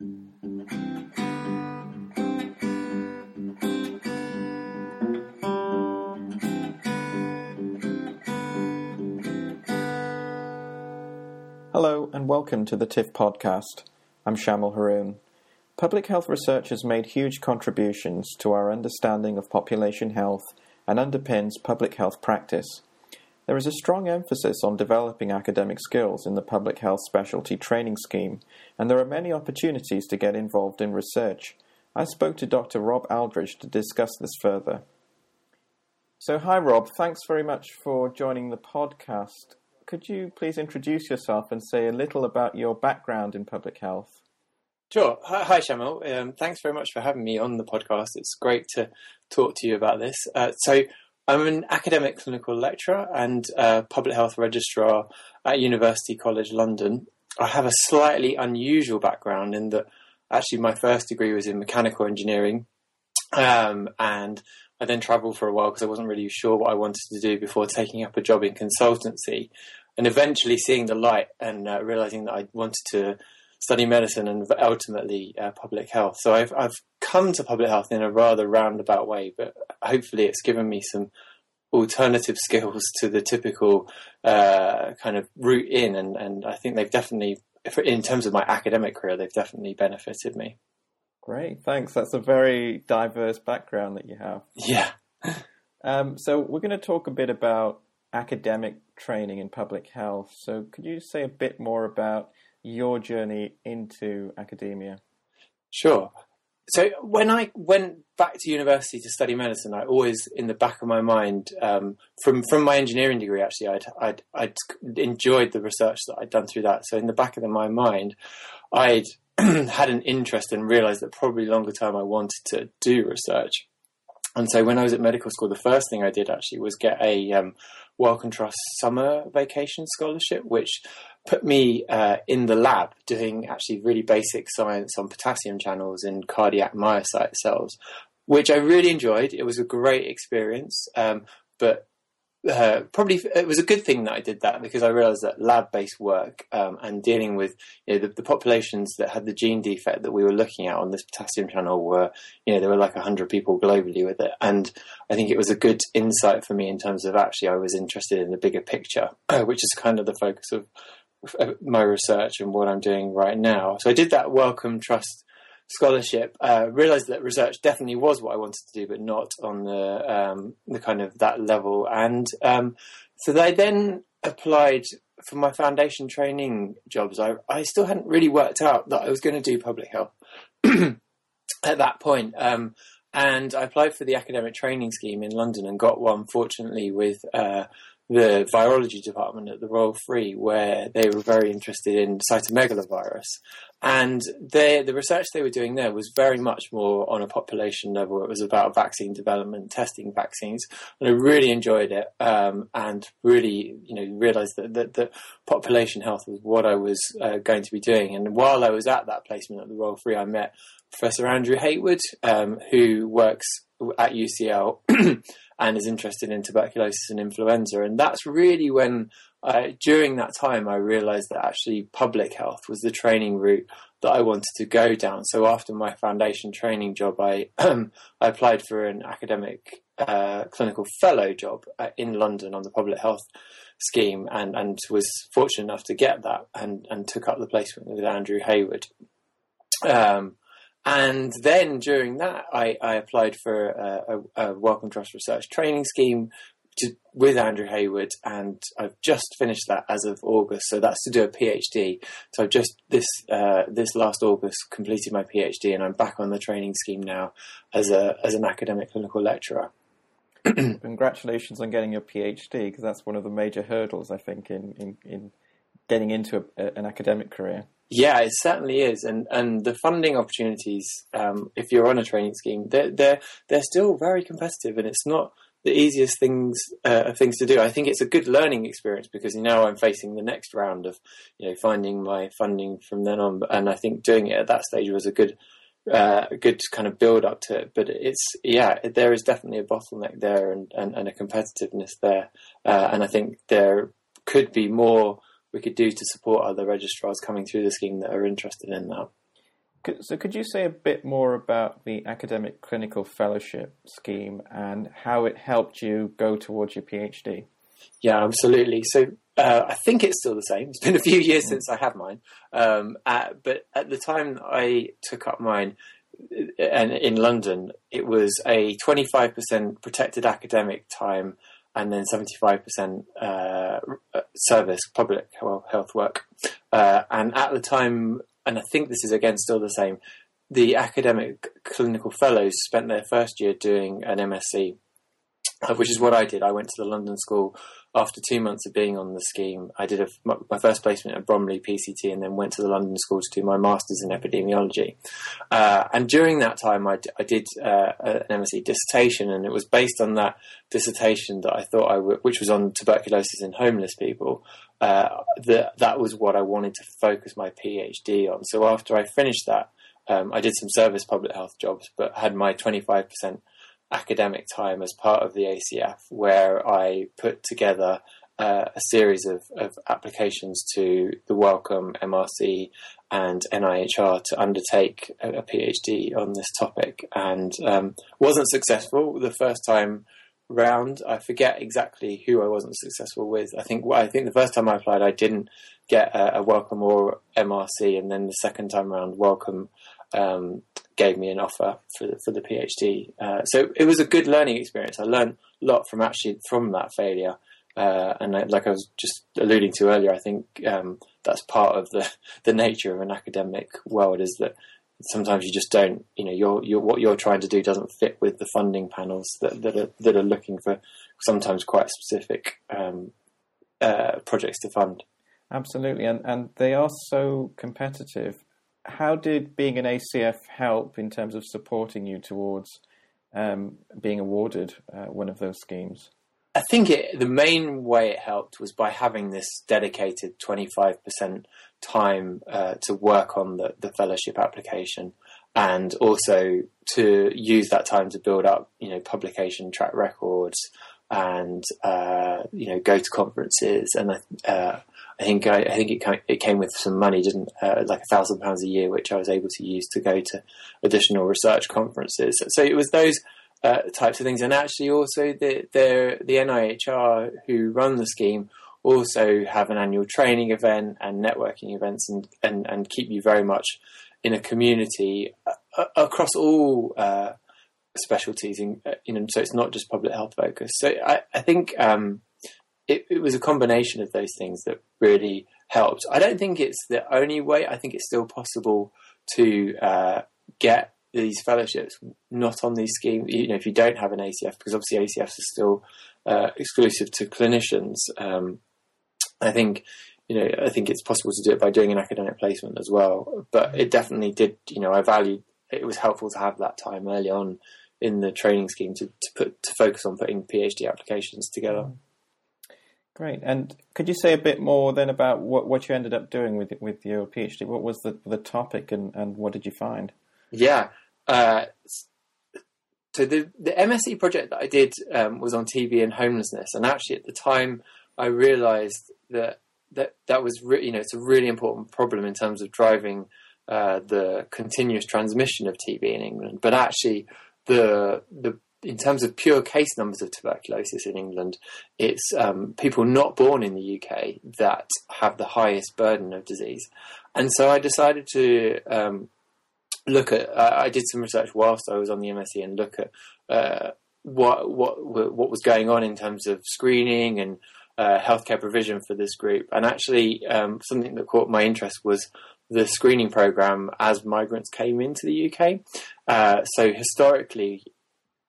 Hello and welcome to the TIFF podcast. I'm Shamal Haroon. Public health research has made huge contributions to our understanding of population health and underpins public health practice. There is a strong emphasis on developing academic skills in the public health specialty training scheme, and there are many opportunities to get involved in research. I spoke to Dr. Rob Aldridge to discuss this further. So, hi Rob, thanks very much for joining the podcast. Could you please introduce yourself and say a little about your background in public health? Sure. Hi, Shamil. Um, thanks very much for having me on the podcast. It's great to talk to you about this. Uh, so, I'm an academic clinical lecturer and public health registrar at University College London. I have a slightly unusual background in that actually my first degree was in mechanical engineering, um, and I then travelled for a while because I wasn't really sure what I wanted to do before taking up a job in consultancy, and eventually seeing the light and uh, realising that I wanted to study medicine and ultimately uh, public health. So I've I've come to public health in a rather roundabout way, but hopefully it's given me some alternative skills to the typical uh, kind of route in, and and I think they've definitely, in terms of my academic career, they've definitely benefited me. Great, thanks. That's a very diverse background that you have. Yeah. Um, so we're going to talk a bit about academic training in public health. So could you say a bit more about your journey into academia? Sure. So when I went back to university to study medicine, I always, in the back of my mind, um, from from my engineering degree, actually, I'd, I'd I'd enjoyed the research that I'd done through that. So in the back of my mind, I'd had an interest and realised that probably longer term I wanted to do research. And so when I was at medical school, the first thing I did actually was get a um, Wellcome Trust summer vacation scholarship, which put me uh, in the lab doing actually really basic science on potassium channels in cardiac myocyte cells, which I really enjoyed. It was a great experience, um, but uh, probably it was a good thing that I did that because I realised that lab-based work um, and dealing with you know, the, the, populations that had the gene defect that we were looking at on this potassium channel were you know there were like hundred people globally with it, and I think it was a good insight for me in terms of actually I was interested in the bigger picture, which is kind of the focus of my research and what I'm doing right now. So I did that Wellcome Trust scholarship, uh, realized that research definitely was what I wanted to do, but not on the um, the kind of that level. And um, so I then applied for my foundation training jobs. I I still hadn't really worked out that I was going to do public health at that point. Um, and I applied for the academic training scheme in London and got one, fortunately, with uh, the virology department at the Royal Free, where they were very interested in cytomegalovirus. And they, the research they were doing there was very much more on a population level. It was about vaccine development, testing vaccines, and I really enjoyed it. Um, and really, you know, realised that, that, that, population health was what I was uh, going to be doing. And while I was at that placement at the Royal Free, I met Professor Andrew Hayward, um, who works at UCL. and is interested in tuberculosis and influenza. And that's really when, uh, during that time, I realized that actually public health was the training route that I wanted to go down. So after my foundation training job, I, I applied for an academic uh, clinical fellow job uh, in London on the public health scheme and, and was fortunate enough to get that and, and took up the placement with Andrew Hayward. Um, and then during that, I, I applied for a, a, a, Wellcome Trust Research Training Scheme to, with Andrew Hayward, and I've just finished that as of August. So that's to do a PhD. So I've just this uh, this last August completed my PhD, and I'm back on the training scheme now as a as an academic clinical lecturer. Congratulations on getting your PhD, because that's one of the major hurdles I think in in, in getting into a, an academic career. Yeah, it certainly is, and and the funding opportunities, um, if you're on a training scheme, they're they're they're still very competitive, and it's not the easiest things uh, things to do. I think it's a good learning experience because now I'm facing the next round of you know finding my funding from then on, and I think doing it at that stage was a good uh, a good kind of build up to it. But it's yeah, there is definitely a bottleneck there and and, and a competitiveness there, uh, and I think there could be more we could do to support other registrars coming through the scheme that are interested in that. So, could you say a bit more about the academic clinical fellowship scheme and how it helped you go towards your PhD? Yeah, absolutely. So, uh, I think it's still the same. It's been a few years since I had mine, um, at, but at the time I took up mine, and in London, it was a 25% protected academic time and then 75% uh, service, public health work. Uh, and at the time, and I think this is again still the same, the academic clinical fellows spent their first year doing an MSc, which is what I did. I went to the London School after two months of being on the scheme, I did a, my first placement at Bromley PCT and then went to the London School to do my master's in epidemiology. Uh, and during that time, I, d- I did uh, an MSc dissertation, and it was based on that dissertation that I thought I would, which was on tuberculosis in homeless people. Uh, that that was what I wanted to focus my PhD on. So after I finished that, um, I did some service public health jobs, but had my twenty five percent academic time as part of the ACF, where I put together uh, a series of, of, applications to the Wellcome, MRC, and NIHR to undertake a, a PhD on this topic, and um, wasn't successful the first time round. I forget exactly who I wasn't successful with. I think I think the first time I applied, I didn't get a, a Wellcome or MRC, and then the second time around, Wellcome um, gave me an offer for for the PhD. Uh, so it was a good learning experience. I learned a lot from actually from that failure. Uh, and like I was just alluding to earlier, I think um, that's part of the, the nature of an academic world is that sometimes you just don't, you know, you're, you're, what you're trying to do doesn't fit with the funding panels that, that are that are looking for sometimes quite specific um, uh, projects to fund. Absolutely, and and they are so competitive how did being an ACF help in terms of supporting you towards um, being awarded uh, one of those schemes? I think it, the main way it helped was by having this dedicated 25% time uh, to work on the, the fellowship application and also to use that time to build up, you know, publication track records and, uh, you know, go to conferences. And uh, I think I, I think it came, it came with some money, didn't uh, like a thousand pounds a year, which I was able to use to go to additional research conferences. So it was those uh, types of things, and actually also the the the NIHR who run the scheme also have an annual training event and networking events, and and, and keep you very much in a community uh, across all. Uh, specialties in, uh, you know, so it's not just public health focus. So I, I think um, it, it was a combination of those things that really helped. I don't think it's the only way. I think it's still possible to uh, get these fellowships not on these schemes. You know, if you don't have an ACF, because obviously ACFs are still uh, exclusive to clinicians. Um, I think you know, I think it's possible to do it by doing an academic placement as well. But it definitely did. You know, I valued. It was helpful to have that time early on in the training scheme to, to put to focus on putting PhD applications together. Great. And could you say a bit more then about what, what you ended up doing with with your PhD? What was the the topic and, and what did you find? Yeah. Uh, so the the MSc project that I did um, was on TB and homelessness, and actually at the time I realised that that that was re- you know it's a really important problem in terms of driving uh, the continuous transmission of TB in England, but actually the the in terms of pure case numbers of tuberculosis in England, it's um, people not born in the UK that have the highest burden of disease. And so I decided to um, look at. Uh, I did some research whilst I was on the MSc and look at uh, what what what was going on in terms of screening and uh, healthcare provision for this group. And actually, um, something that caught my interest was the screening program as migrants came into the UK. Uh, so historically,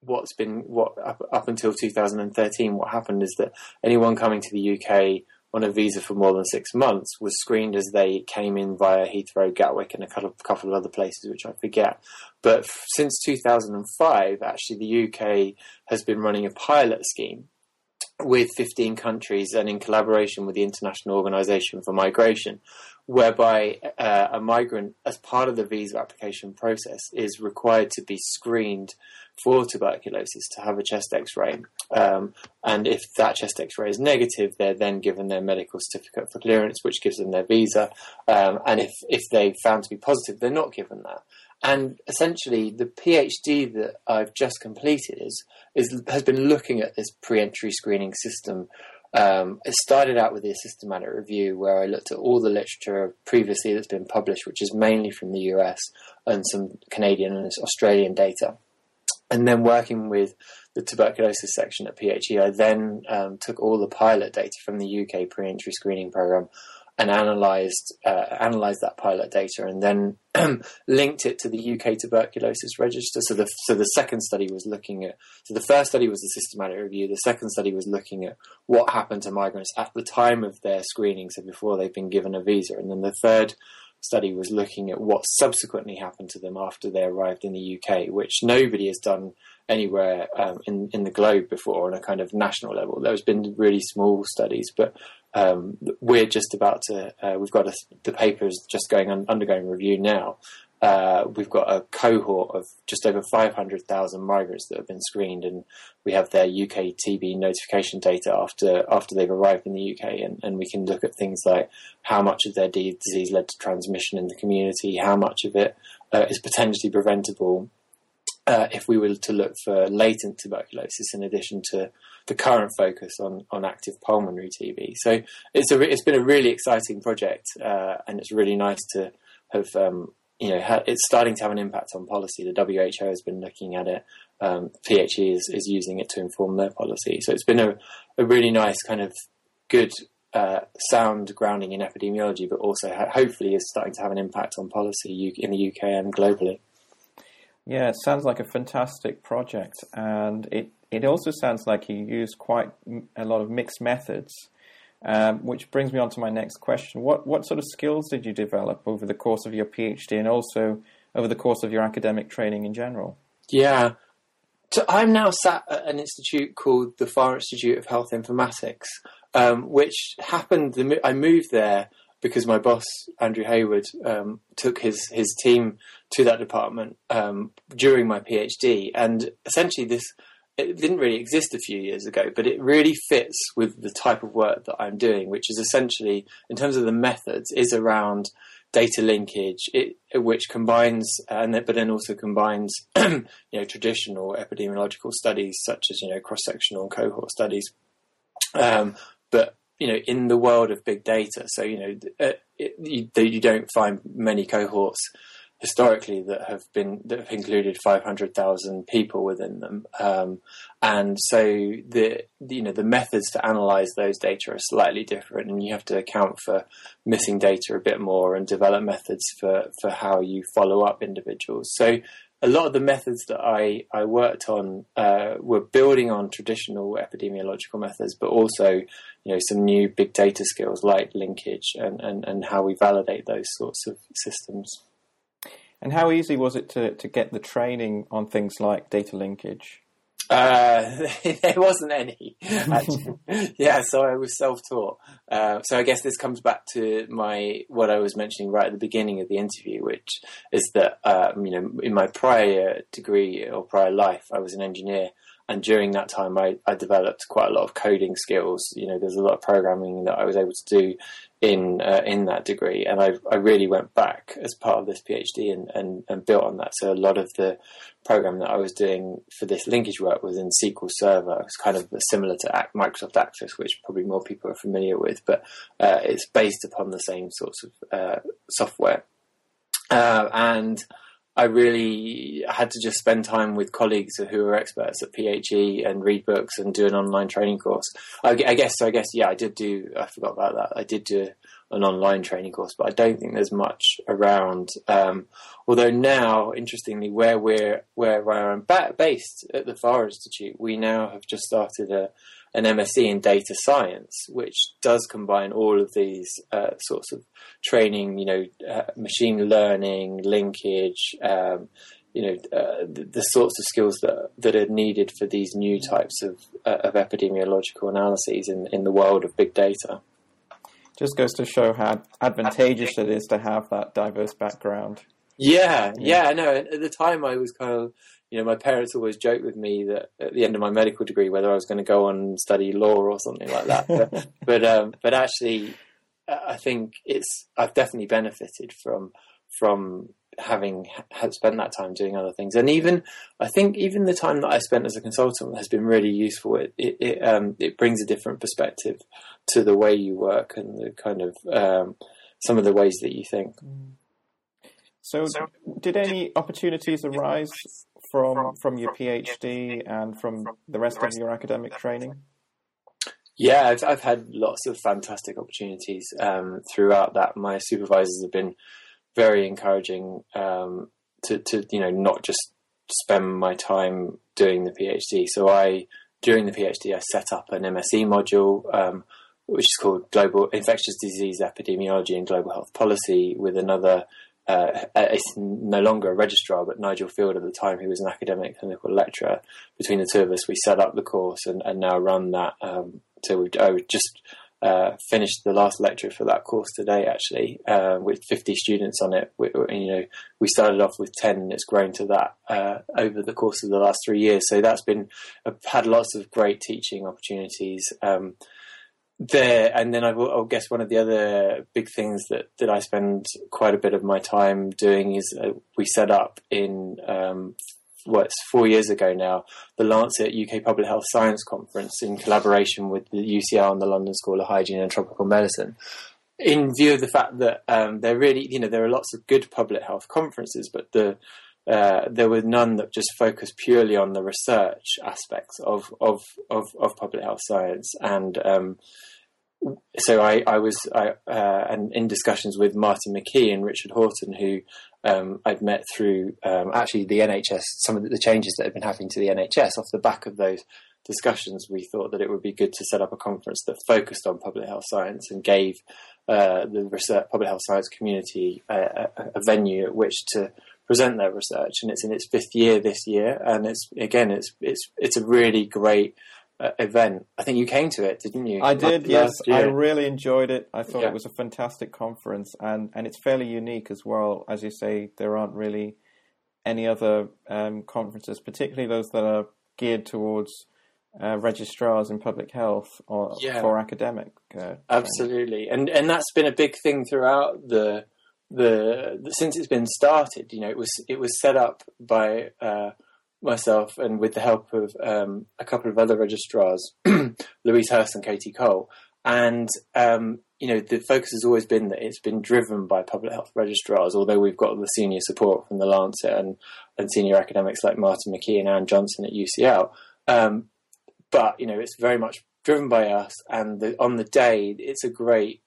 what's been what up, up until 2013, what happened is that anyone coming to the UK on a visa for more than six months was screened as they came in via Heathrow, Gatwick, and a couple, of, couple of other places which I forget. But f- since 2005, actually, the UK has been running a pilot scheme with 15 countries and in collaboration with the International Organization for Migration, whereby uh, a migrant, as part of the visa application process, is required to be screened for tuberculosis to have a chest X-ray, um, and if that chest X-ray is negative, they're then given their medical certificate for clearance, which gives them their visa, um, and if if they found to be positive, they're not given that. And essentially, the PhD that I've just completed is, is has been looking at this pre-entry screening system um, it started out with a systematic review where I looked at all the literature previously that's been published, which is mainly from the US and some Canadian and Australian data. And then working with the tuberculosis section at PHE, I then um, took all the pilot data from the UK pre-entry screening program and analyzed uh, analyzed that pilot data and then linked it to the UK tuberculosis register. So the so the second study was looking at so the first study was the systematic review. The second study was looking at what happened to migrants at the time of their screening, so before they've been given a visa, and then the third study was looking at what subsequently happened to them after they arrived in the UK, which nobody has done anywhere um, in in the globe before on a kind of national level. There's been really small studies, but um, we're just about to. Uh, we've got a, the papers just going on, undergoing review now. Uh, we've got a cohort of just over 500,000 migrants that have been screened, and we have their UK TB notification data after after they've arrived in the UK, and, and we can look at things like how much of their disease led to transmission in the community, how much of it uh, is potentially preventable, uh, if we were to look for latent tuberculosis in addition to the current focus on, on active pulmonary TB. So it's a it's been a really exciting project, uh, and it's really nice to have um, you know ha- it's starting to have an impact on policy. The WHO has been looking at it. Um, PHE is, is using it to inform their policy. So it's been a, a really nice kind of good uh, sound grounding in epidemiology, but also ha- hopefully is starting to have an impact on policy in the UK and globally. Yeah, it sounds like a fantastic project, and it, it also sounds like you use quite a lot of mixed methods, um, which brings me on to my next question. What what sort of skills did you develop over the course of your PhD, and also over the course of your academic training in general? Yeah, so I'm now sat at an institute called the Farr Institute of Health Informatics, um, which happened. I moved there because my boss Andrew Hayward um, took his his team to that department um, during my PhD, and essentially this it didn't really exist a few years ago, but it really fits with the type of work that I'm doing, which is essentially in terms of the methods is around data linkage, it, which combines and but then also combines you know traditional epidemiological studies such as you know cross sectional and cohort studies, um, but you know, in the world of big data. So, you know, uh, it, you, you, don't find many cohorts historically that have been that have included 500,000 people within them, um, and so the you know the methods to analyze those data are slightly different, and you have to account for missing data a bit more and develop methods for for how you follow up individuals. So a lot of the methods that I, I worked on uh, were building on traditional epidemiological methods, but also you know some new big data skills like linkage and, and, and how we validate those sorts of systems. And how easy was it to, to get the training on things like data linkage? Uh, there wasn't any. yeah, so I was self-taught. Uh, so I guess this comes back to my what I was mentioning right at the beginning of the interview, which is that um, you know in my prior degree or prior life, I was an engineer, and during that time, I, I developed quite a lot of coding skills. You know, there's a lot of programming that I was able to do in uh, in that degree, and I I really went back as part of this PhD and, and, and built on that. So a lot of the program that I was doing for this linkage work was in SQL Server. It's kind of similar to Microsoft Access, which probably more people are familiar with, but uh, it's based upon the same sorts of uh, software. Uh, and I really had to just spend time with colleagues who are experts at PHE and read books and do an online training course. I, I guess, I guess, yeah, I did do, I forgot about that. I did do an online training course, but I don't think there's much around. Um, although now, interestingly, where we're, where I'm based at the Farr Institute, we now have just started a, an MSc in data science, which does combine all of these uh, sorts of training, you know, uh, machine learning, linkage, um, you know, uh, the, the, sorts of skills that that are needed for these new types of uh, of epidemiological analyses in in the world of big data. Just goes to show how advantageous it is to have that diverse background. Yeah, yeah, I know. At the time, I was kind of, you know, my parents always joked with me that at the end of my medical degree, whether I was going to go on and study law or something like that. but but, um, but actually, I think it's I've definitely benefited from from having had spent that time doing other things, and even I think even the time that I spent as a consultant has been really useful. It it it, um, it brings a different perspective to the way you work and the kind of um, some of the ways that you think. So, did any opportunities arise from from your PhD and from the rest of your academic training? Yeah, I've, I've had lots of fantastic opportunities um, throughout that. My supervisors have been very encouraging um, to, to, you know, not just spend my time doing the PhD. So I, during the PhD, I set up an MSc module, um, which is called Global Infectious Disease Epidemiology and Global Health Policy, with another uh, it's no longer a registrar, but Nigel Field at the time, who was an academic clinical lecturer. Between the two of us, we set up the course and, and now run that. Um, so we I just uh, finished the last lecture for that course today, actually, uh, with 50 students on it. We, you know, we started off with 10, and it's grown to that uh, over the course of the last three years. So that's been I've had lots of great teaching opportunities. Um, there, and then I, I guess one of the other big things that, that I spend quite a bit of my time doing is uh, we set up in um, what's four years ago now the Lancet UK Public Health Science Conference in collaboration with the UCL and the London School of Hygiene and Tropical Medicine. In view of the fact that um, there really, you know, there are lots of good public health conferences, but the uh, there were none that just focused purely on the research aspects of of of, of public health science and um, so I, I was I, uh, and in discussions with Martin McKee and Richard Horton, who um, I'd met through um, actually the NHS, some of the changes that had been happening to the NHS. Off the back of those discussions, we thought that it would be good to set up a conference that focused on public health science and gave uh, the research, public health science community a, a, a venue at which to present their research. And it's in its fifth year this year, and it's again, it's it's it's a really great uh, event. I think you came to it, didn't you? I did. yes, I really enjoyed it. I thought yeah. it was a fantastic conference, and and it's fairly unique as well. As you say, there aren't really any other um, conferences, particularly those that are geared towards uh, registrars in public health or yeah. for academic. Uh, Absolutely, and and that's been a big thing throughout the, the, since it's been started. You know, it was it was set up by. Uh, myself and with the help of um, a couple of other registrars, Louise Hurst and Katie Cole. And, um, you know, the focus has always been that it's been driven by public health registrars, although we've got the senior support from the Lancet and, and senior academics like Martin McKee and Anne Johnson at UCL. Um, but, you know, it's very much driven by us. And the, on the day, it's a great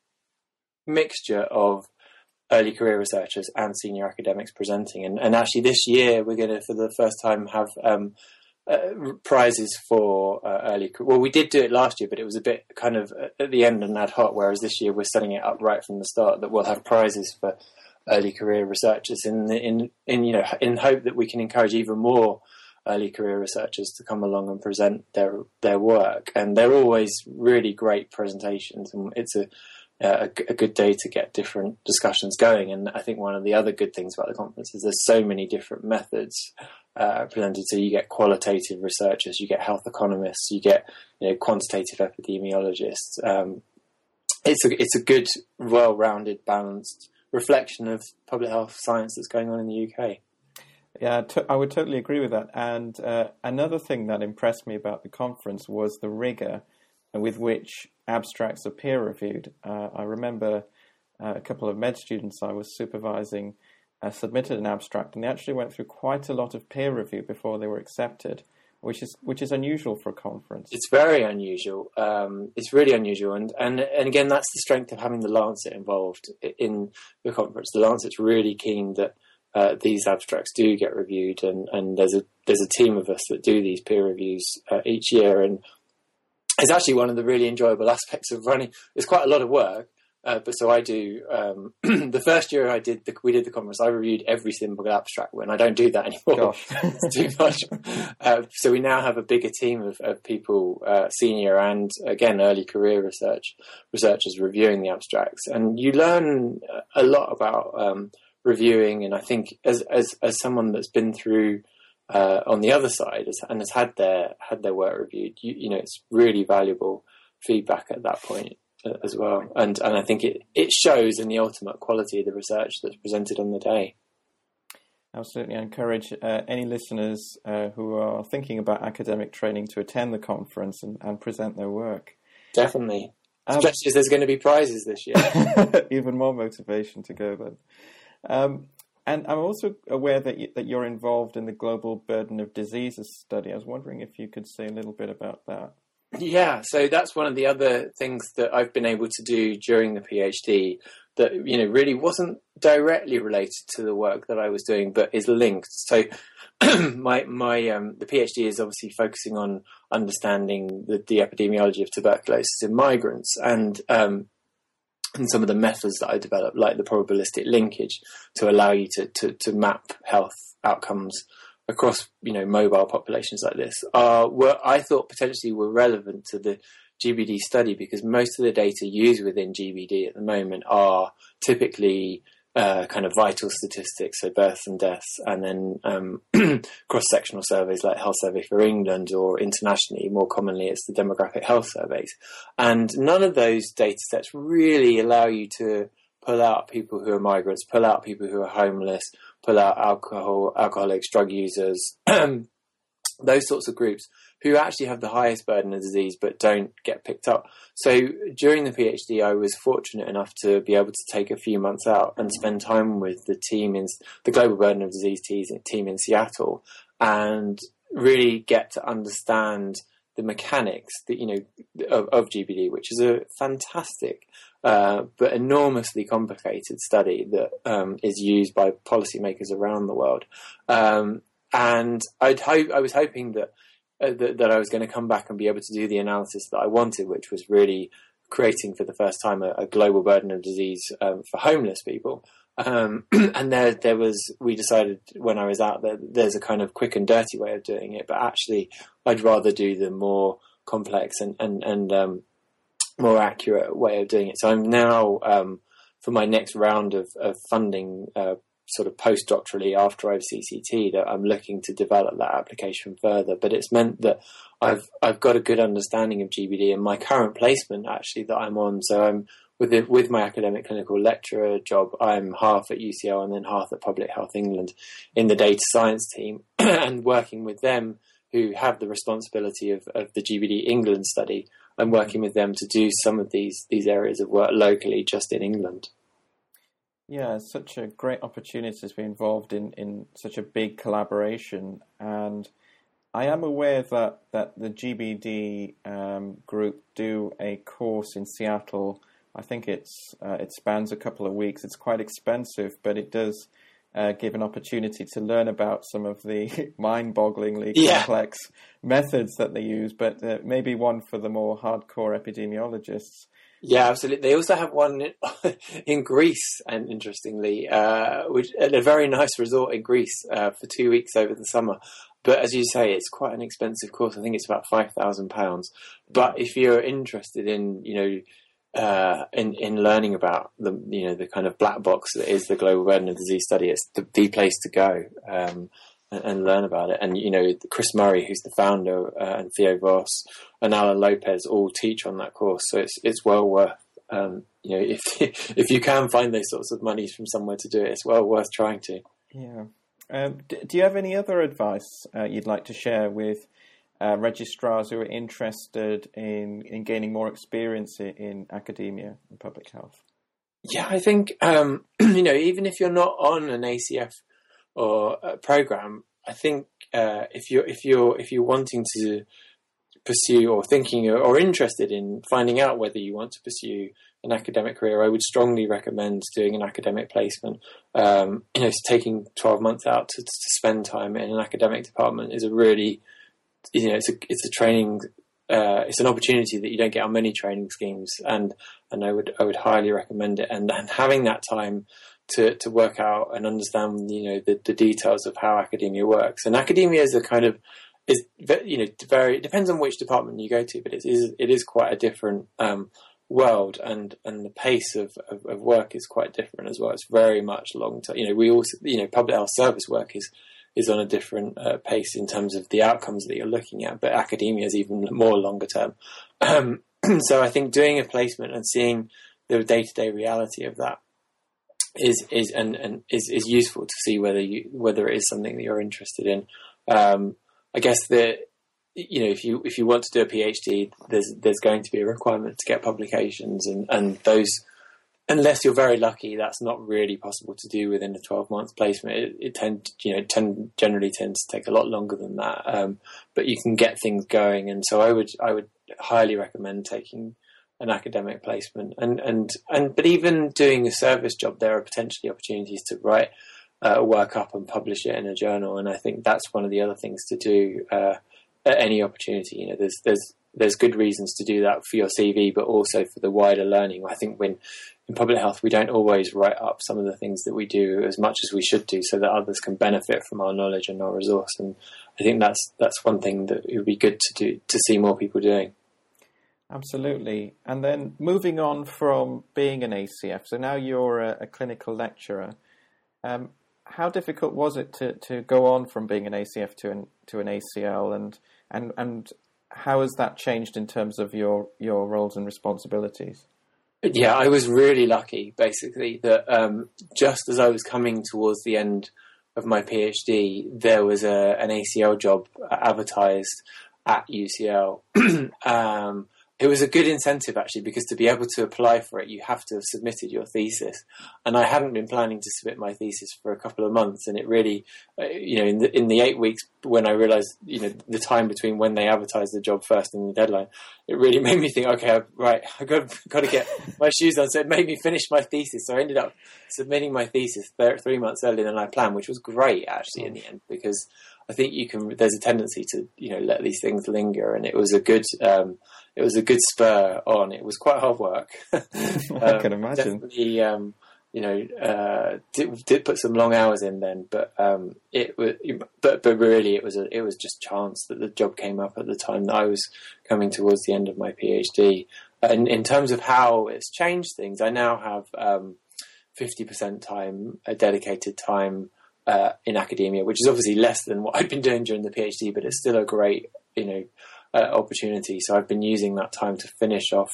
mixture of early career researchers and senior academics presenting. And, and actually, this year we're going to, for the first time, have um, uh, prizes for uh, early. Well, we did do it last year, but it was a bit kind of at the end and ad hoc. Whereas this year we're setting it up right from the start that we'll have prizes for early career researchers in in in you know in hope that we can encourage even more early career researchers to come along and present their their work. And they're always really great presentations, and it's a a, a, good day to get different discussions going. And I think one of the other good things about the conference is there's so many different methods uh, presented. So you get qualitative researchers, you get health economists, you get you know quantitative epidemiologists. Um, it's a it's a good, well-rounded, balanced reflection of public health science that's going on in the UK. Yeah, I would totally agree with that. And uh, another thing that impressed me about the conference was the rigor with which abstracts are peer reviewed. Uh, I remember uh, a couple of med students I was supervising uh, submitted an abstract, and they actually went through quite a lot of peer review before they were accepted, which is which is unusual for a conference. It's very unusual. Um, it's really unusual, and, and and again, that's the strength of having the Lancet involved in the conference. The Lancet's really keen that. Uh, these abstracts do get reviewed, and, and there's a there's a team of us that do these peer reviews uh, each year, and it's actually one of the really enjoyable aspects of running. It's quite a lot of work, Uh, but so I do. Um, the first year I did the, we did the conference. I reviewed every single abstract when I don't do that anymore. it's too much. Uh, so we now have a bigger team of, of people, uh, senior and again early career research researchers reviewing the abstracts, and you learn a lot about um, reviewing. And I think as as as someone that's been through uh, on the other side and has had their had their work reviewed, you, you know, it's really valuable feedback at that point as well. And and I think it it shows in the ultimate quality of the research that's presented on the day. Absolutely, I encourage uh, any listeners uh, who are thinking about academic training to attend the conference and, and present their work. Definitely, um, especially as there's going to be prizes this year. Even more motivation to go then. Um, and I'm also aware that you, that you're involved in the global burden of diseases study. I was wondering if you could say a little bit about that. Yeah, so that's one of the other things that I've been able to do during the PhD that you know really wasn't directly related to the work that I was doing, but is linked. So my my um, the PhD is obviously focusing on understanding the, the epidemiology of tuberculosis in migrants and um, and some of the methods that I developed, like the probabilistic linkage, to allow you to to, to map health outcomes across you know mobile populations like this are were I thought potentially were relevant to the GBD study because most of the data used within GBD at the moment are typically uh, kind of vital statistics, so births and deaths, and then um, cross-sectional surveys like Health Survey for England or internationally, more commonly it's the demographic health surveys. And none of those data sets really allow you to pull out people who are migrants, pull out people who are homeless, pull out alcohol, alcoholics, drug users, those sorts of groups who actually have the highest burden of disease but don't get picked up. So during the PhD, I was fortunate enough to be able to take a few months out and spend time with the team in the Global Burden of Disease team in Seattle and really get to understand the mechanics that you know of, of GBD, which is a fantastic uh, but enormously complicated study that um, is used by policymakers around the world. Um, and I'd hope I was hoping that, uh, that, that I was going to come back and be able to do the analysis that I wanted, which was really creating for the first time a, a global burden of disease um, for homeless people. Um, and there, there was, we decided when I was out there, there's a kind of quick and dirty way of doing it, but actually I'd rather do the more complex and, and, and, um, more accurate way of doing it. So I'm now, um, for my next round of, of funding, uh, sort of postdoctorally after I've CCT, that I'm looking to develop that application further. But it's meant that I've I've got a good understanding of GBD and my current placement actually that I'm on. So I'm with it, with my academic clinical lecturer job, I'm half at UCL and then half at Public Health England in the data science team and working with them who have the responsibility of, of the GBD England study I'm working with them to do some of these these areas of work locally, just in England. Yeah, it's such a great opportunity to be involved in, in such a big collaboration, and I am aware that that the GBD um, group do a course in Seattle. I think it's uh, it spans a couple of weeks. It's quite expensive, but it does uh, give an opportunity to learn about some of the mind-bogglingly yeah. complex methods that they use, but uh, maybe one for the more hardcore epidemiologists. Yeah, absolutely. They also have one in Greece, and interestingly, uh, which at a very nice resort in Greece uh, for two weeks over the summer. But as you say, it's quite an expensive course. I think it's about five thousand pounds. But if you're interested in, you know, uh, in in learning about the you know the kind of black box that is the global burden of disease study, it's the, the place to go um, and, and, learn about it. And you know, Chris Murray, who's the founder, uh, and Theo Vos and Alan Lopez all teach on that course, so it's it's well worth. Um, you know, if if you can find those sorts of monies from somewhere to do it, it's well worth trying to. Yeah. Um, do you have any other advice uh, you'd like to share with uh, registrars who are interested in, in gaining more experience in, in academia and public health? Yeah, I think um, you know even if you're not on an ACF or a program, I think uh, if you're if you're if you're wanting to pursue or thinking or, or, interested in finding out whether you want to pursue an academic career, I would strongly recommend doing an academic placement. Um, you know, taking 12 months out to, to, spend time in an academic department is a really you know, it's a it's a training uh, it's an opportunity that you don't get on many training schemes, and and I would I would highly recommend it. And, and having that time to to work out and understand you know the, the details of how academia works. And academia is a kind of is you know very it depends on which department you go to, but it is it is quite a different um, world, and and the pace of, of, of, work is quite different as well. It's very much long term. You know, we also you know public health service work is is on a different uh, pace in terms of the outcomes that you're looking at, but academia is even more longer term. Um, so I think doing a placement and seeing the day to day reality of that is is and, and is, is useful to see whether you whether it is something that you're interested in. Um, I guess that you know if you if you want to do a PhD, there's there's going to be a requirement to get publications, and and those unless you're very lucky, that's not really possible to do within a 12 month placement. It, it tend, you know, tend, generally tends to take a lot longer than that. Um, but you can get things going. And so I would, I would highly recommend taking an academic placement and, and, and, but even doing a service job, there are potentially opportunities to write, uh, work up and publish it in a journal. And I think that's one of the other things to do, uh, at any opportunity. You know, there's, there's, there's good reasons to do that for your CV, but also for the wider learning. I think when in public health, we don't always write up some of the things that we do as much as we should do, so that others can benefit from our knowledge and our resource. And I think that's that's one thing that it would be good to do to see more people doing. Absolutely. And then moving on from being an ACF, so now you're a, a clinical lecturer. Um, how difficult was it to, to go on from being an ACF to an to an ACL, and and and how has that changed in terms of your your roles and responsibilities? Yeah, I was really lucky, basically, that um, just as I was coming towards the end of my PhD, there was a, an ACL job advertised at UCL. um, it was a good incentive actually because to be able to apply for it, you have to have submitted your thesis. And I hadn't been planning to submit my thesis for a couple of months, and it really, uh, you know, in the in the eight weeks when I realised, you know, the time between when they advertised the job first and the deadline, it really made me think, okay, right, I got got to get my shoes on. So it made me finish my thesis. So I ended up submitting my thesis three months earlier than I planned, which was great actually in the end because I think you can. There's a tendency to you know let these things linger, and it was a good. Um, it was a good spur on. It was quite hard work. um, I can um, imagine. Definitely, um, you know, uh, did, did put some long hours in then, but um, it was, but but really, it was a, it was just chance that the job came up at the time that I was coming towards the end of my PhD. And in terms of how it's changed things, I now have um, fifty percent time, a dedicated time uh, in academia, which is obviously less than what I'd been doing during the PhD, but it's still a great, you know, uh, opportunity. So I've been using that time to finish off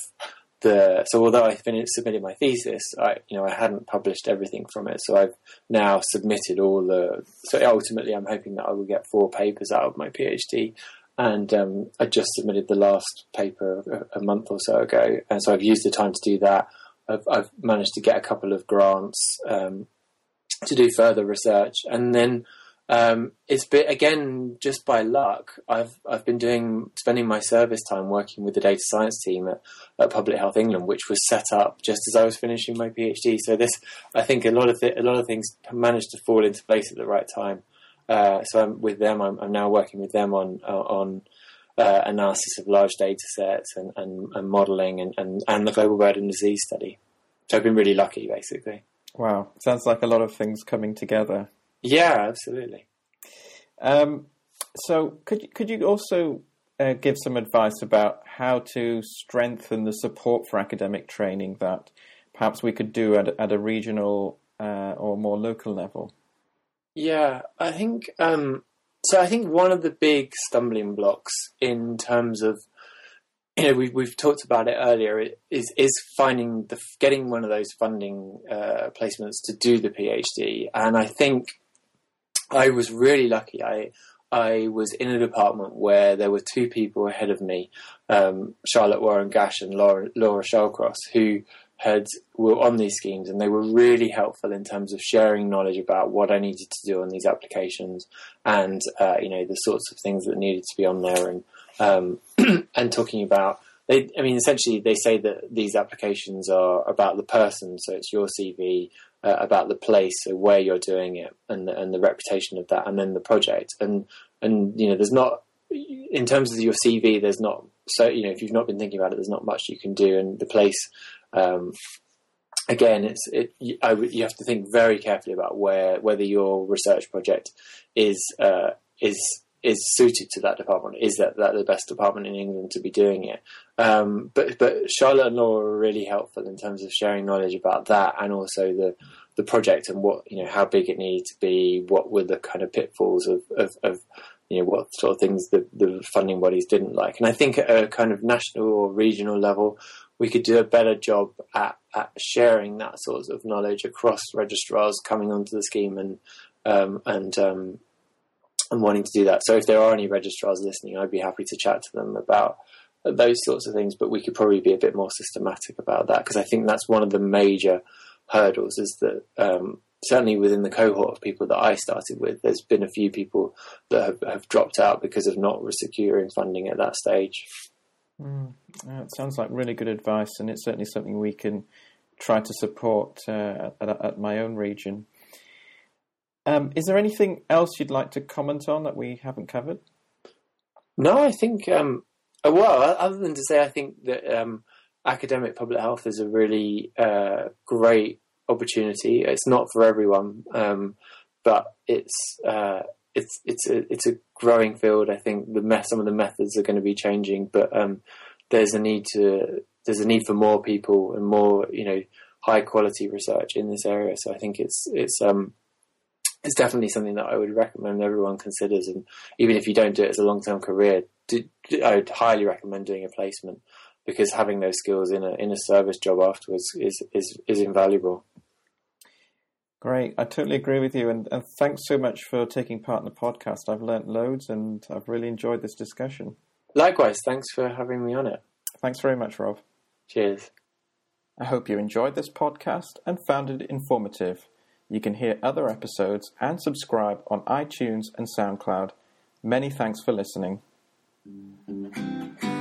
the. So although I finished submitted my thesis, I you know I hadn't published everything from it. So I've now submitted all the. So ultimately, I'm hoping that I will get four papers out of my PhD. And um, I just submitted the last paper a, month or so ago, and so I've used the time to do that. I've, I've managed to get a couple of grants um, to do further research, and then um, it's been again just by luck. I've I've been doing spending my service time working with the data science team at, at Public Health England, which was set up just as I was finishing my PhD. So this, I think, a lot of th- a lot of things managed to fall into place at the right time. Uh, so I'm with them. I'm, I'm, now working with them on uh, on uh, analysis of large data sets and, and, and modelling and, and, and the global burden disease study. So I've been really lucky, basically. Wow, sounds like a lot of things coming together. Yeah, absolutely. Um, so, could you, could you also uh, give some advice about how to strengthen the support for academic training that perhaps we could do at, at a regional uh, or more local level? Yeah, I think um, so. I think one of the big stumbling blocks in terms of you know we've we've talked about it earlier is is finding the getting one of those funding uh, placements to do the PhD, and I think I was really lucky. I I was in a department where there were two people ahead of me, um, Charlotte Warren Gash and Laura, Laura Shallcross, who had were on these schemes, and they were really helpful in terms of sharing knowledge about what I needed to do on these applications, and uh, you know the sorts of things that needed to be on there, and um, and talking about. They, I mean, essentially, they say that these applications are about the person, so it's your CV, uh, about the place, where you're doing it, and the, and the reputation of that, and then the project. And and you know, there's not in terms of your CV, there's not so you know if you've not been thinking about it, there's not much you can do, and the place. Um, again, it's it. You, you have to think very carefully about where whether your research project is uh, is is suited to that department. Is that, that the best department in England to be doing it? Um, but but Charlotte and Laura were really helpful in terms of sharing knowledge about that and also the the project and what you know how big it needed to be. What were the kind of pitfalls of of, of you know what sort of things the, the funding bodies didn't like. And I think at a kind of national or regional level, we could do a better job at, at sharing that sort of knowledge across registrars coming onto the scheme and um, and um, and wanting to do that. So if there are any registrars listening, I'd be happy to chat to them about those sorts of things. But we could probably be a bit more systematic about that because I think that's one of the major hurdles. Is that um, certainly within the cohort of people that I started with, there's been a few people that have, have dropped out because of not securing funding at that stage. Mm, sounds like really good advice, and it's certainly something we can try to support uh, at, at my own region. Um, is there anything else you'd like to comment on that we haven't covered? No, I think, um, well, other than to say, I think that um, academic public health is a really uh, great opportunity. It's not for everyone, um, but it's uh, it's it's a it's a growing field. I think the me- some of the methods are going to be changing, but um, there's a need to there's a need for more people and more you know high quality research in this area. So I think it's it's um, it's definitely something that I would recommend everyone considers. And even if you don't do it as a long term career, do, do, I would highly recommend doing a placement because having those skills in a in a service job afterwards is is is invaluable. Great, I totally agree with you, and, and thanks so much for taking part in the podcast. I've learnt loads, and I've really enjoyed this discussion. Likewise, thanks for having me on it. Thanks very much, Rob. Cheers. I hope you enjoyed this podcast and found it informative. You can hear other episodes and subscribe on iTunes and SoundCloud. Many thanks for listening. Thank you.